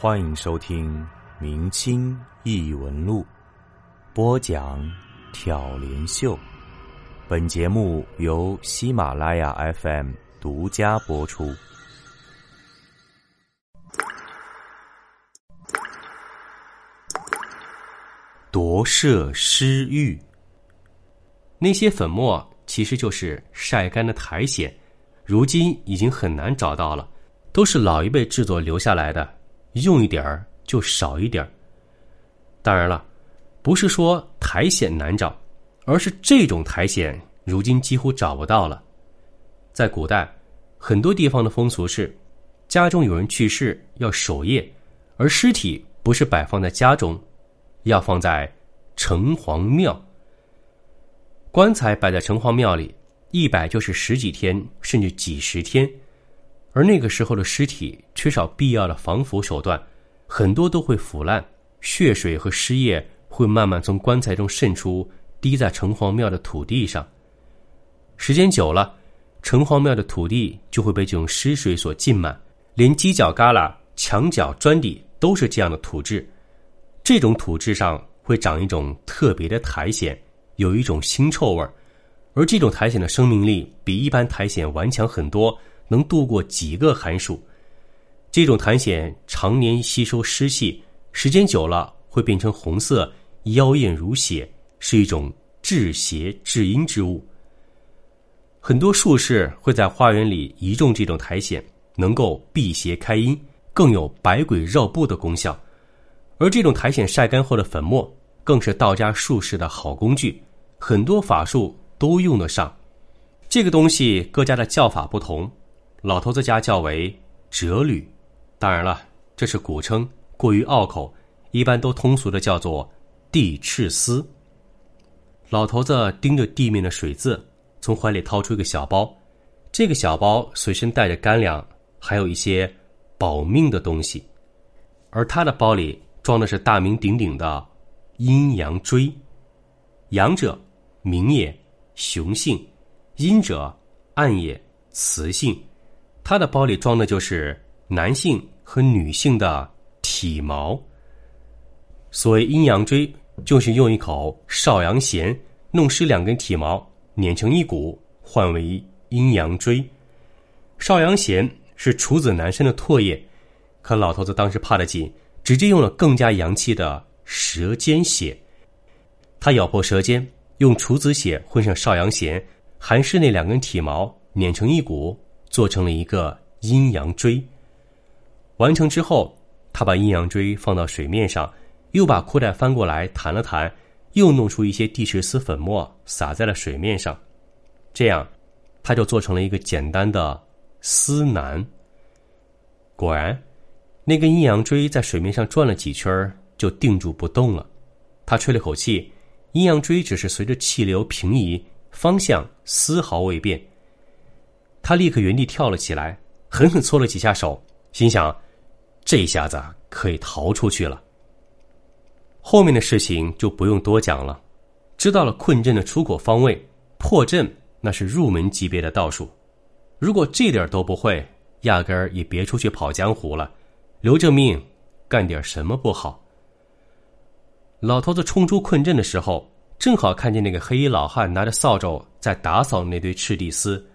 欢迎收听《明清异闻录》，播讲挑帘秀。本节目由喜马拉雅 FM 独家播出。夺舍尸玉，那些粉末其实就是晒干的苔藓，如今已经很难找到了，都是老一辈制作留下来的，用一点儿就少一点儿。当然了，不是说苔藓难找，而是这种苔藓如今几乎找不到了。在古代，很多地方的风俗是，家中有人去世要守夜，而尸体不是摆放在家中。要放在城隍庙，棺材摆在城隍庙里，一摆就是十几天，甚至几十天。而那个时候的尸体缺少必要的防腐手段，很多都会腐烂，血水和尸液会慢慢从棺材中渗出，滴在城隍庙的土地上。时间久了，城隍庙的土地就会被这种尸水所浸满，连犄角旮旯、墙角、砖底都是这样的土质。这种土质上会长一种特别的苔藓，有一种腥臭味儿，而这种苔藓的生命力比一般苔藓顽强很多，能度过几个寒暑。这种苔藓常年吸收湿气，时间久了会变成红色，妖艳如血，是一种治邪治阴之物。很多术士会在花园里移种这种苔藓，能够辟邪开阴，更有百鬼绕步的功效。而这种苔藓晒干后的粉末，更是道家术士的好工具，很多法术都用得上。这个东西各家的叫法不同，老头子家叫为折缕，当然了，这是古称，过于拗口，一般都通俗的叫做地赤丝。老头子盯着地面的水渍，从怀里掏出一个小包，这个小包随身带着干粮，还有一些保命的东西，而他的包里。装的是大名鼎鼎的阴阳锥，阳者明也，雄性；阴者暗也，雌性。他的包里装的就是男性和女性的体毛。所谓阴阳锥，就是用一口少阳弦弄湿两根体毛，碾成一股，换为阴阳锥。少阳弦是处子男生的唾液，可老头子当时怕得紧。直接用了更加洋气的舌尖血，他咬破舌尖，用处子血混上少阳弦，含湿那两根体毛，碾成一股，做成了一个阴阳锥。完成之后，他把阴阳锥放到水面上，又把裤带翻过来弹了弹，又弄出一些地赤丝粉末撒在了水面上，这样，他就做成了一个简单的丝楠。果然。那根阴阳锥在水面上转了几圈就定住不动了。他吹了口气，阴阳锥只是随着气流平移，方向丝毫未变。他立刻原地跳了起来，狠狠搓了几下手，心想：这下子可以逃出去了。后面的事情就不用多讲了。知道了困阵的出口方位，破阵那是入门级别的道术。如果这点都不会，压根儿也别出去跑江湖了。留着命，干点什么不好？老头子冲出困阵的时候，正好看见那个黑衣老汉拿着扫帚在打扫那堆赤地丝，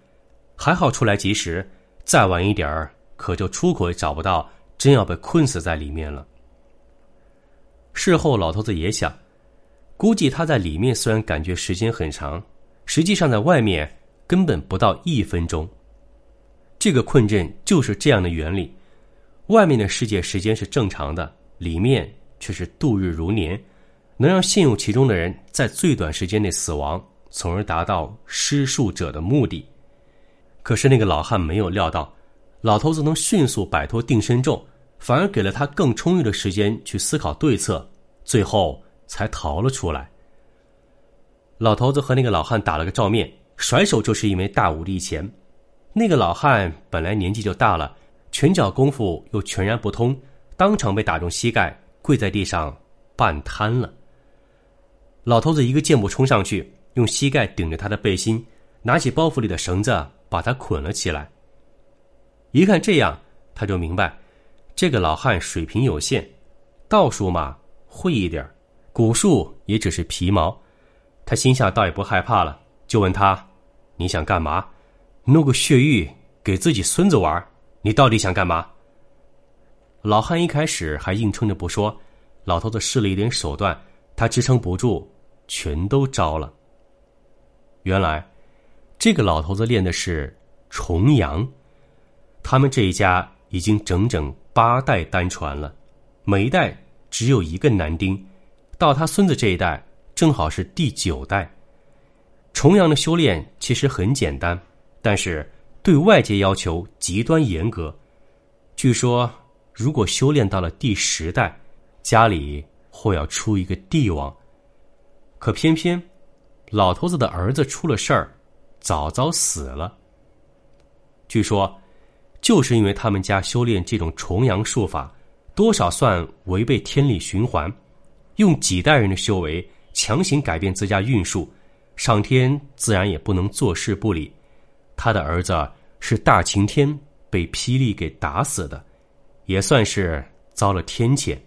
还好出来及时，再晚一点儿，可就出口也找不到，真要被困死在里面了。事后老头子也想，估计他在里面虽然感觉时间很长，实际上在外面根本不到一分钟。这个困阵就是这样的原理。外面的世界时间是正常的，里面却是度日如年，能让陷入其中的人在最短时间内死亡，从而达到施术者的目的。可是那个老汉没有料到，老头子能迅速摆脱定身咒，反而给了他更充裕的时间去思考对策，最后才逃了出来。老头子和那个老汉打了个照面，甩手就是一枚大五力钱。那个老汉本来年纪就大了。拳脚功夫又全然不通，当场被打中膝盖，跪在地上半瘫了。老头子一个箭步冲上去，用膝盖顶着他的背心，拿起包袱里的绳子把他捆了起来。一看这样，他就明白，这个老汉水平有限，道术嘛会一点蛊术也只是皮毛。他心下倒也不害怕了，就问他：“你想干嘛？弄个血玉给自己孙子玩？你到底想干嘛？”老汉一开始还硬撑着不说，老头子试了一点手段，他支撑不住，全都招了。原来，这个老头子练的是重阳。他们这一家已经整整八代单传了，每一代只有一个男丁，到他孙子这一代正好是第九代。重阳的修炼其实很简单，但是对外界要求极端严格。据说，如果修炼到了第十代，家里或要出一个帝王。可偏偏。老头子的儿子出了事儿，早早死了。据说，就是因为他们家修炼这种重阳术法，多少算违背天理循环，用几代人的修为强行改变自家运数，上天自然也不能坐视不理。他的儿子是大晴天被霹雳给打死的，也算是遭了天谴。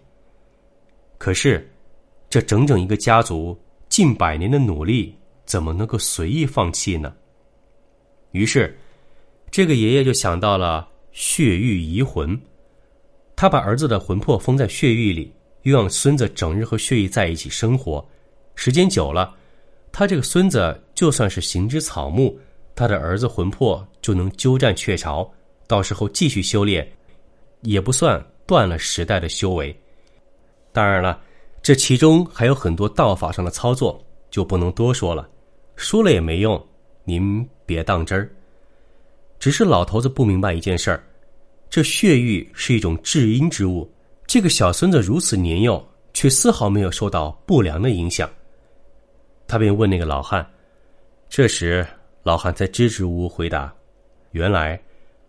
可是，这整整一个家族近百年的努力。怎么能够随意放弃呢？于是，这个爷爷就想到了血玉移魂。他把儿子的魂魄封在血玉里，又让孙子整日和血玉在一起生活。时间久了，他这个孙子就算是行之草木，他的儿子魂魄就能鸠占鹊巢。到时候继续修炼，也不算断了时代的修为。当然了，这其中还有很多道法上的操作，就不能多说了。说了也没用，您别当真儿。只是老头子不明白一件事儿：这血玉是一种至阴之物，这个小孙子如此年幼，却丝毫没有受到不良的影响。他便问那个老汉。这时，老汉才支支吾吾回答：“原来，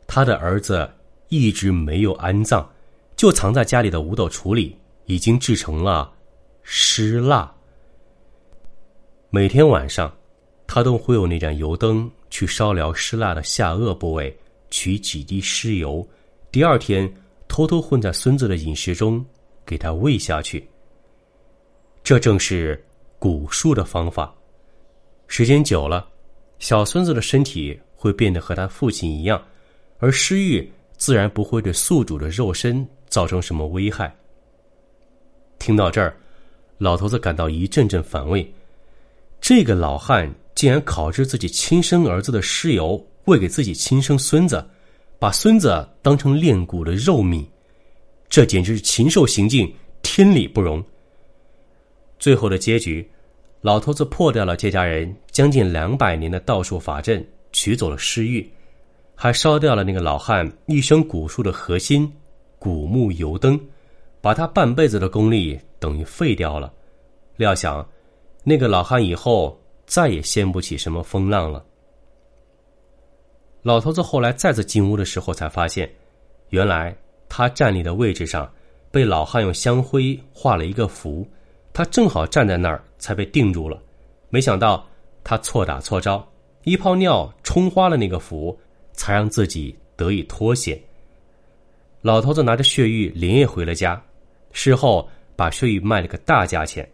他的儿子一直没有安葬，就藏在家里的五斗橱里，已经制成了尸蜡。每天晚上。”他都会有那盏油灯去烧燎尸蜡的下颚部位，取几滴尸油，第二天偷偷混在孙子的饮食中，给他喂下去。这正是蛊术的方法。时间久了，小孙子的身体会变得和他父亲一样，而尸玉自然不会对宿主的肉身造成什么危害。听到这儿，老头子感到一阵阵反胃。这个老汉。竟然烤制自己亲生儿子的尸油喂给自己亲生孙子，把孙子当成炼蛊的肉糜，这简直是禽兽行径，天理不容。最后的结局，老头子破掉了这家人将近两百年的道术法阵，取走了尸玉，还烧掉了那个老汉一生蛊术的核心——古木油灯，把他半辈子的功力等于废掉了。料想，那个老汉以后。再也掀不起什么风浪了。老头子后来再次进屋的时候，才发现，原来他站立的位置上被老汉用香灰画了一个符，他正好站在那儿，才被定住了。没想到他错打错招，一泡尿冲花了那个符，才让自己得以脱险。老头子拿着血玉连夜回了家，事后把血玉卖了个大价钱，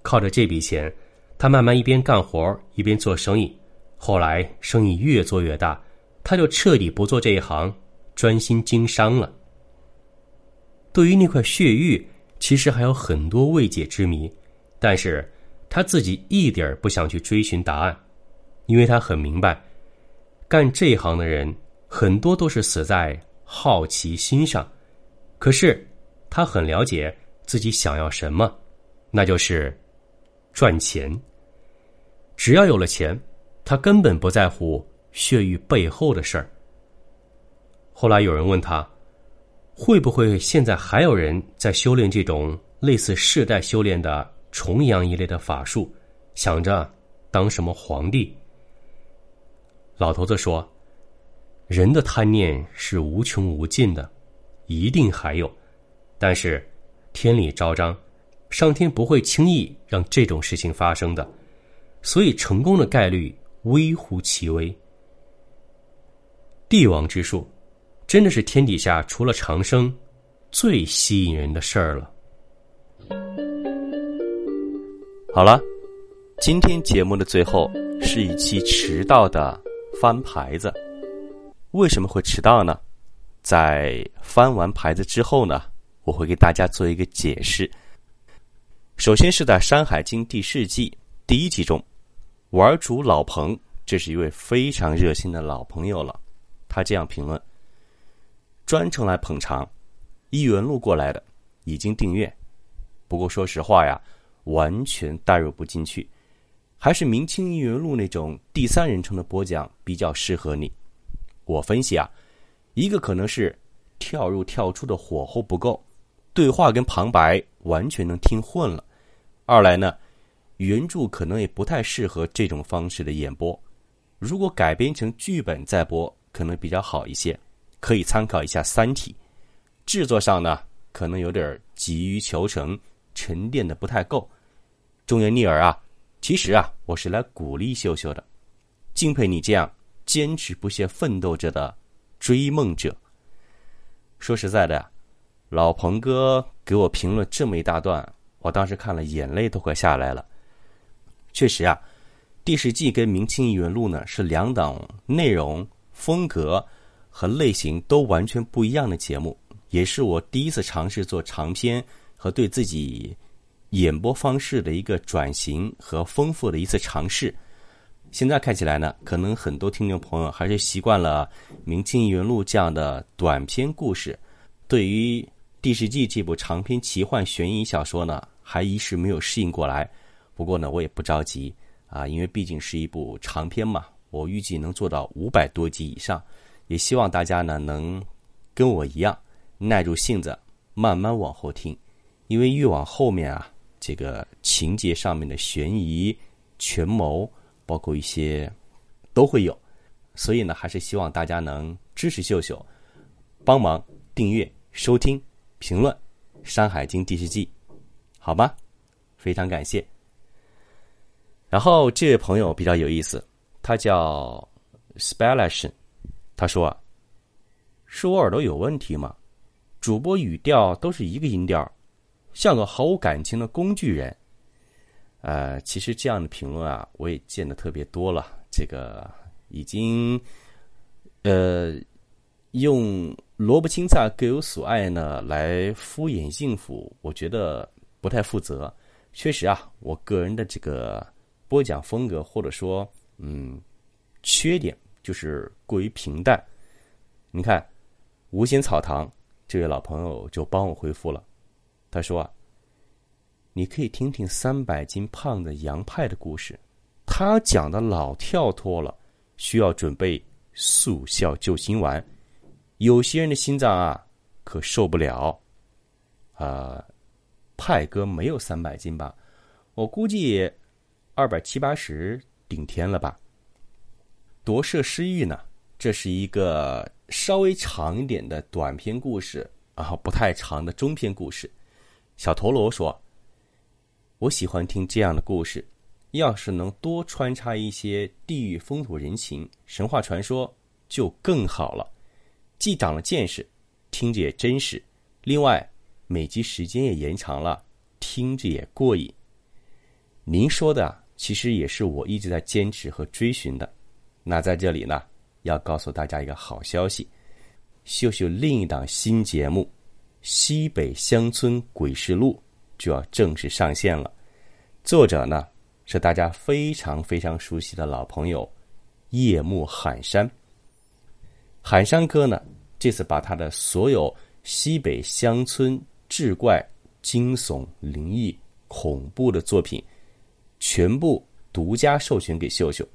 靠着这笔钱。他慢慢一边干活一边做生意，后来生意越做越大，他就彻底不做这一行，专心经商了。对于那块血玉，其实还有很多未解之谜，但是他自己一点不想去追寻答案，因为他很明白，干这一行的人很多都是死在好奇心上。可是他很了解自己想要什么，那就是。赚钱，只要有了钱，他根本不在乎血玉背后的事儿。后来有人问他，会不会现在还有人在修炼这种类似世代修炼的重阳一类的法术，想着当什么皇帝？老头子说：“人的贪念是无穷无尽的，一定还有，但是天理昭彰。”上天不会轻易让这种事情发生的，所以成功的概率微乎其微。帝王之术，真的是天底下除了长生最吸引人的事儿了。好了，今天节目的最后是一期迟到的翻牌子。为什么会迟到呢？在翻完牌子之后呢，我会给大家做一个解释。首先是在《山海经》第四季第一集中，玩主老彭，这是一位非常热心的老朋友了。他这样评论：专程来捧场，一元路过来的，已经订阅。不过说实话呀，完全带入不进去，还是明清一元路那种第三人称的播讲比较适合你。我分析啊，一个可能是跳入跳出的火候不够，对话跟旁白完全能听混了。二来呢，原著可能也不太适合这种方式的演播。如果改编成剧本再播，可能比较好一些，可以参考一下《三体》。制作上呢，可能有点急于求成，沉淀的不太够。忠言逆耳啊，其实啊，我是来鼓励秀秀的，敬佩你这样坚持不懈奋斗着的追梦者。说实在的，老彭哥给我评论这么一大段。我当时看了，眼泪都快下来了。确实啊，《第十季》跟《明清异闻录》呢是两档内容、风格和类型都完全不一样的节目，也是我第一次尝试做长篇和对自己演播方式的一个转型和丰富的一次尝试。现在看起来呢，可能很多听众朋友还是习惯了《明清异闻录》这样的短篇故事，对于《第十季》这部长篇奇幻悬疑小说呢。还一时没有适应过来，不过呢，我也不着急啊，因为毕竟是一部长篇嘛，我预计能做到五百多集以上，也希望大家呢能跟我一样耐住性子，慢慢往后听，因为越往后面啊，这个情节上面的悬疑、权谋，包括一些都会有，所以呢，还是希望大家能支持秀秀，帮忙订阅、收听、评论《山海经》第十季。好吧，非常感谢。然后这位朋友比较有意思，他叫 Spellation，他说啊：“是我耳朵有问题吗？主播语调都是一个音调，像个毫无感情的工具人。”呃，其实这样的评论啊，我也见的特别多了。这个已经呃用萝卜青菜各有所爱呢来敷衍应付，我觉得。不太负责，确实啊，我个人的这个播讲风格或者说嗯缺点就是过于平淡。你看，无心草堂这位老朋友就帮我回复了，他说啊，你可以听听三百斤胖的杨派的故事，他讲的老跳脱了，需要准备速效救心丸，有些人的心脏啊可受不了啊。派哥没有三百斤吧？我估计二百七八十顶天了吧。夺舍失忆呢？这是一个稍微长一点的短篇故事啊，不太长的中篇故事。小陀螺说：“我喜欢听这样的故事，要是能多穿插一些地域风土人情、神话传说，就更好了，既长了见识，听着也真实。另外。”每集时间也延长了，听着也过瘾。您说的啊其实也是我一直在坚持和追寻的。那在这里呢，要告诉大家一个好消息：秀秀另一档新节目《西北乡村鬼事录》就要正式上线了。作者呢是大家非常非常熟悉的老朋友夜幕喊山。喊山哥呢这次把他的所有西北乡村。志怪、惊悚、灵异、恐怖的作品，全部独家授权给秀秀。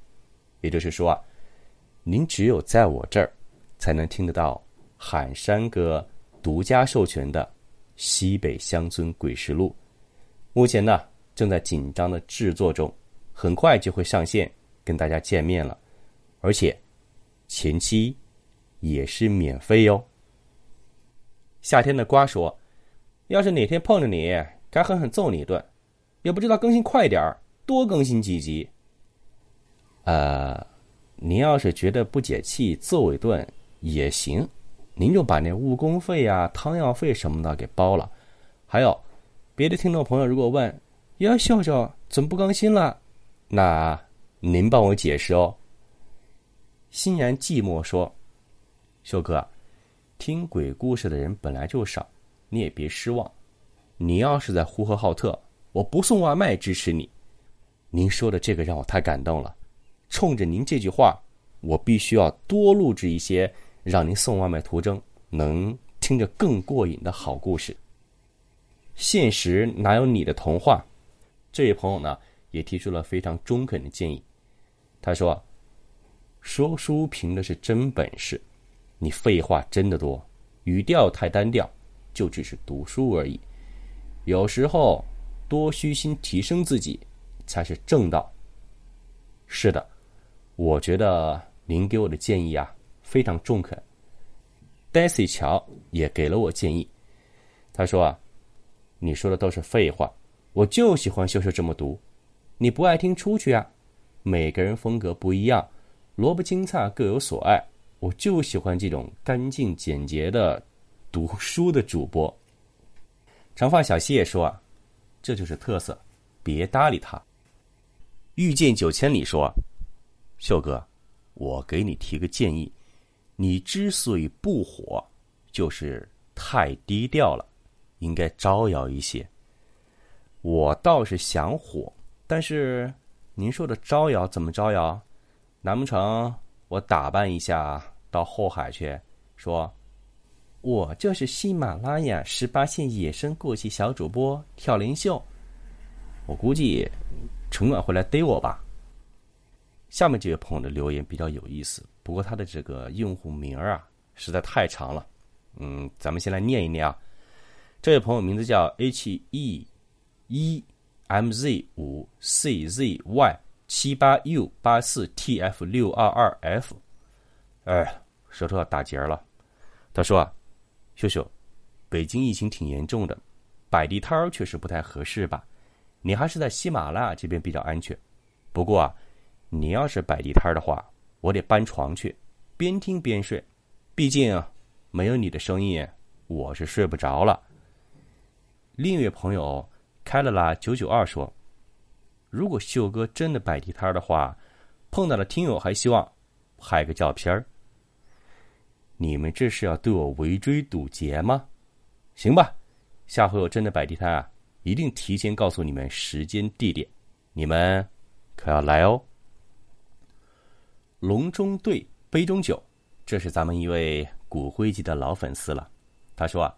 也就是说啊，您只有在我这儿，才能听得到喊山哥独家授权的《西北乡村鬼事录》。目前呢，正在紧张的制作中，很快就会上线跟大家见面了。而且，前期也是免费哟。夏天的瓜说。要是哪天碰着你，该狠狠揍你一顿，也不知道更新快点儿，多更新几集。呃，您要是觉得不解气，揍一顿也行，您就把那误工费呀、汤药费什么的给包了。还有，别的听众朋友如果问，呀，笑笑怎么不更新了？那您帮我解释哦。欣然寂寞说：“秀哥，听鬼故事的人本来就少，你也别失望。你要是在呼和浩特，我不送外卖支持你。您说的这个让我太感动了。冲着您这句话，我必须要多录制一些让您送外卖途中能听着更过瘾的好故事。现实哪有你的童话？”这位朋友呢，也提出了非常中肯的建议。他说。说书凭的是真本事，你废话真的多，语调太单调，就只是读书而已。有时候多虚心提升自己，才是正道。是的，我觉得您给我的建议啊非常中肯。Daisy 乔也给了我建议，他说啊，你说的都是废话，我就喜欢秀秀这么读。你不爱听出去啊，每个人风格不一样。萝卜青菜各有所爱，我就喜欢这种干净简洁的读书的主播。长发小溪也说啊，这就是特色，别搭理他。遇见九千里说，秀哥，我给你提个建议，你之所以不火，就是太低调了，应该招摇一些。我倒是想火，但是您说的招摇怎么招摇？难不成我打扮一下到后海去，说，我就是喜马拉雅十八线野生过气小主播跳林秀，我估计城管会来逮我吧。下面这位朋友的留言比较有意思，不过他的这个用户名儿啊实在太长了，嗯，咱们先来念一念啊。这位朋友名字叫 H E E M Z 五 C Z Y。七八 U 八四 TF 六二二 F，哎，舌头要打结了。他说：“啊，秀秀，北京疫情挺严重的，摆地摊儿确实不太合适吧？你还是在喜马拉雅这边比较安全。不过啊，你要是摆地摊的话，我得搬床去，边听边睡。毕竟没有你的声音，我是睡不着了。”另一位朋友开了啦九九二说。如果秀哥真的摆地摊的话，碰到了听友还希望拍个照片儿你们这是要对我围追堵截吗？行吧，下回我真的摆地摊啊，一定提前告诉你们时间地点，你们可要来哦。隆中对，杯中酒，这是咱们一位骨灰级的老粉丝了。他说啊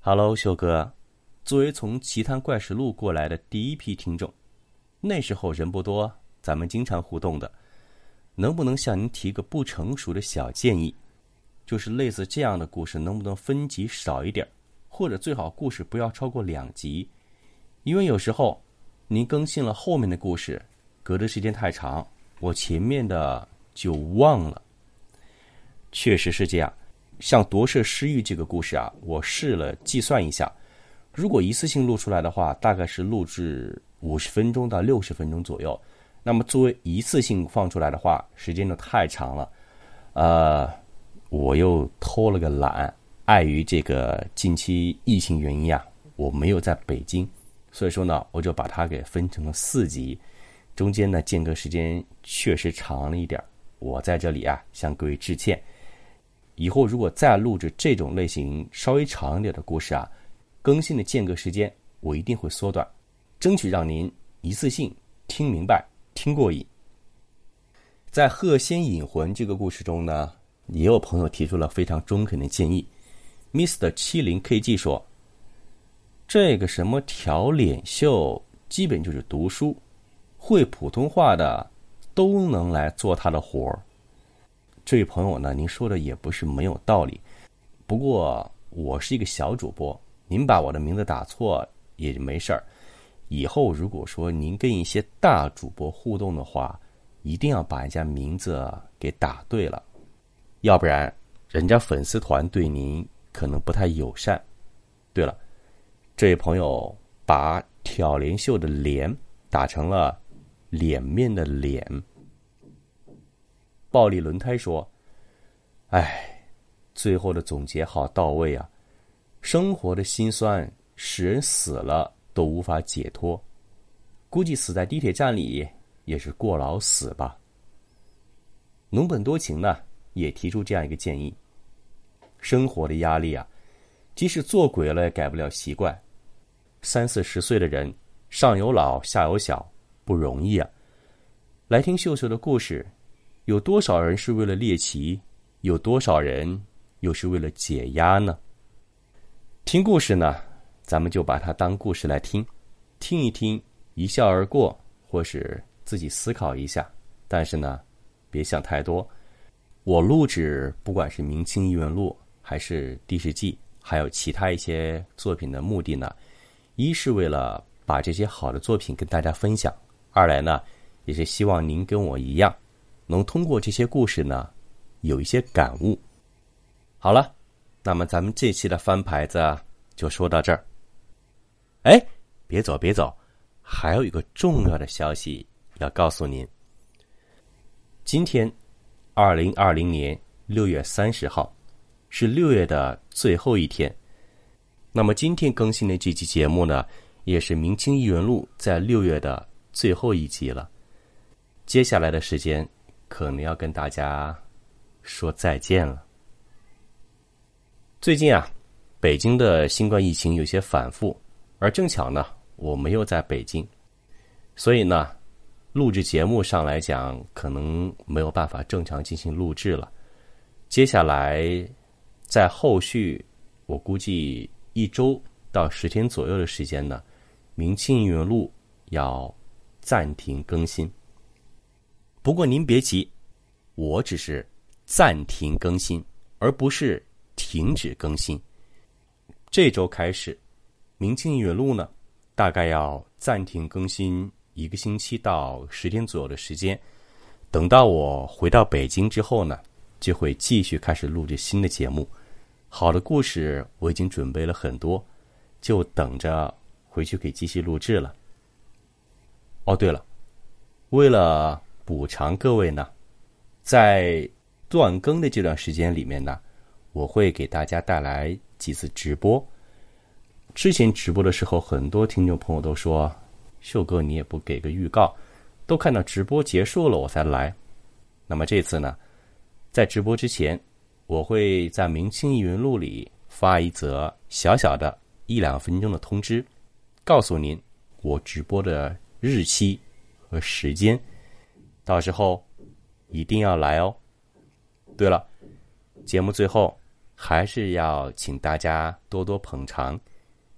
：“Hello，秀哥，作为从奇谈怪事录过来的第一批听众。”那时候人不多，咱们经常互动的，能不能向您提个不成熟的小建议？就是类似这样的故事，能不能分集少一点，或者最好故事不要超过两集？因为有时候您更新了后面的故事，隔的时间太长，我前面的就忘了。确实是这样，像夺舍失忆这个故事啊，我试了计算一下，如果一次性录出来的话，大概是录制。五十分钟到六十分钟左右，那么作为一次性放出来的话，时间就太长了。呃，我又偷了个懒，碍于这个近期疫情原因啊，我没有在北京，所以说呢，我就把它给分成了四集，中间呢间隔时间确实长了一点我在这里啊向各位致歉。以后如果再录制这种类型稍微长一点的故事啊，更新的间隔时间我一定会缩短。争取让您一次性听明白、听过瘾。在《鹤仙引魂》这个故事中呢，也有朋友提出了非常中肯的建议。Mr. 七零 KG 说：“这个什么调脸秀，基本就是读书，会普通话的都能来做他的活儿。”这位朋友呢，您说的也不是没有道理。不过我是一个小主播，您把我的名字打错也就没事儿。以后如果说您跟一些大主播互动的话，一定要把人家名字给打对了，要不然人家粉丝团对您可能不太友善。对了，这位朋友把“挑帘秀”的“帘”打成了“脸面”的“脸”。暴力轮胎说：“哎，最后的总结好到位啊！生活的辛酸，使人死了都无法解脱，估计死在地铁站里也是过劳死吧。农本多情呢，也提出这样一个建议：生活的压力啊，即使做鬼了也改不了习惯。三四十岁的人，上有老下有小，不容易啊。来听秀秀的故事，有多少人是为了猎奇？有多少人又是为了解压呢？听故事呢，咱们就把它当故事来听，听一听，一笑而过，或是自己思考一下。但是呢，别想太多。我录制不管是《明清异闻录》还是《地世纪》，还有其他一些作品的目的呢，一是为了把这些好的作品跟大家分享；二来呢。也是希望您跟我一样，能通过这些故事呢，有一些感悟。好了，那么咱们这期的翻牌子就说到这儿。哎，别走别走，还有一个重要的消息要告诉您。今天，二零二零年六月三十号，是六月的最后一天。那么今天更新的这期节目呢，也是《明清异闻录》在六月的最后一集了。接下来的时间，可能要跟大家说再见了。最近啊，北京的新冠疫情有些反复，而正巧呢，我没有在北京，所以呢，录制节目上来讲，可能没有办法正常进行录制了。接下来，在后续，我估计一周到十天左右的时间呢，《明清语录》要暂停更新。不过您别急，我只是暂停更新，而不是停止更新。这周开始，《明清语录》呢，大概要暂停更新一个星期到十天左右的时间。等到我回到北京之后呢，就会继续开始录制新的节目。好的故事我已经准备了很多，就等着回去给继续录制了。哦，对了，为了。补偿各位呢，在断更的这段时间里面呢，我会给大家带来几次直播。之前直播的时候，很多听众朋友都说：“秀哥，你也不给个预告，都看到直播结束了我才来。”那么这次呢，在直播之前，我会在《明清异闻录》里发一则小小的一两分钟的通知，告诉您我直播的日期和时间。到时候一定要来哦。对了，节目最后还是要请大家多多捧场，《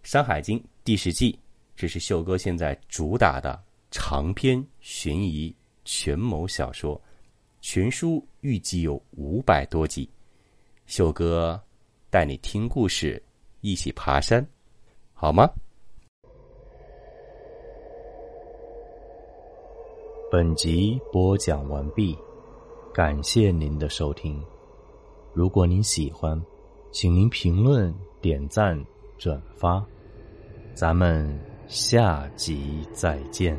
山海经·第十季》这是秀哥现在主打的长篇悬疑权谋小说，全书预计有五百多集。秀哥带你听故事，一起爬山，好吗？本集播讲完毕，感谢您的收听。如果您喜欢，请您评论、点赞、转发。咱们下集再见。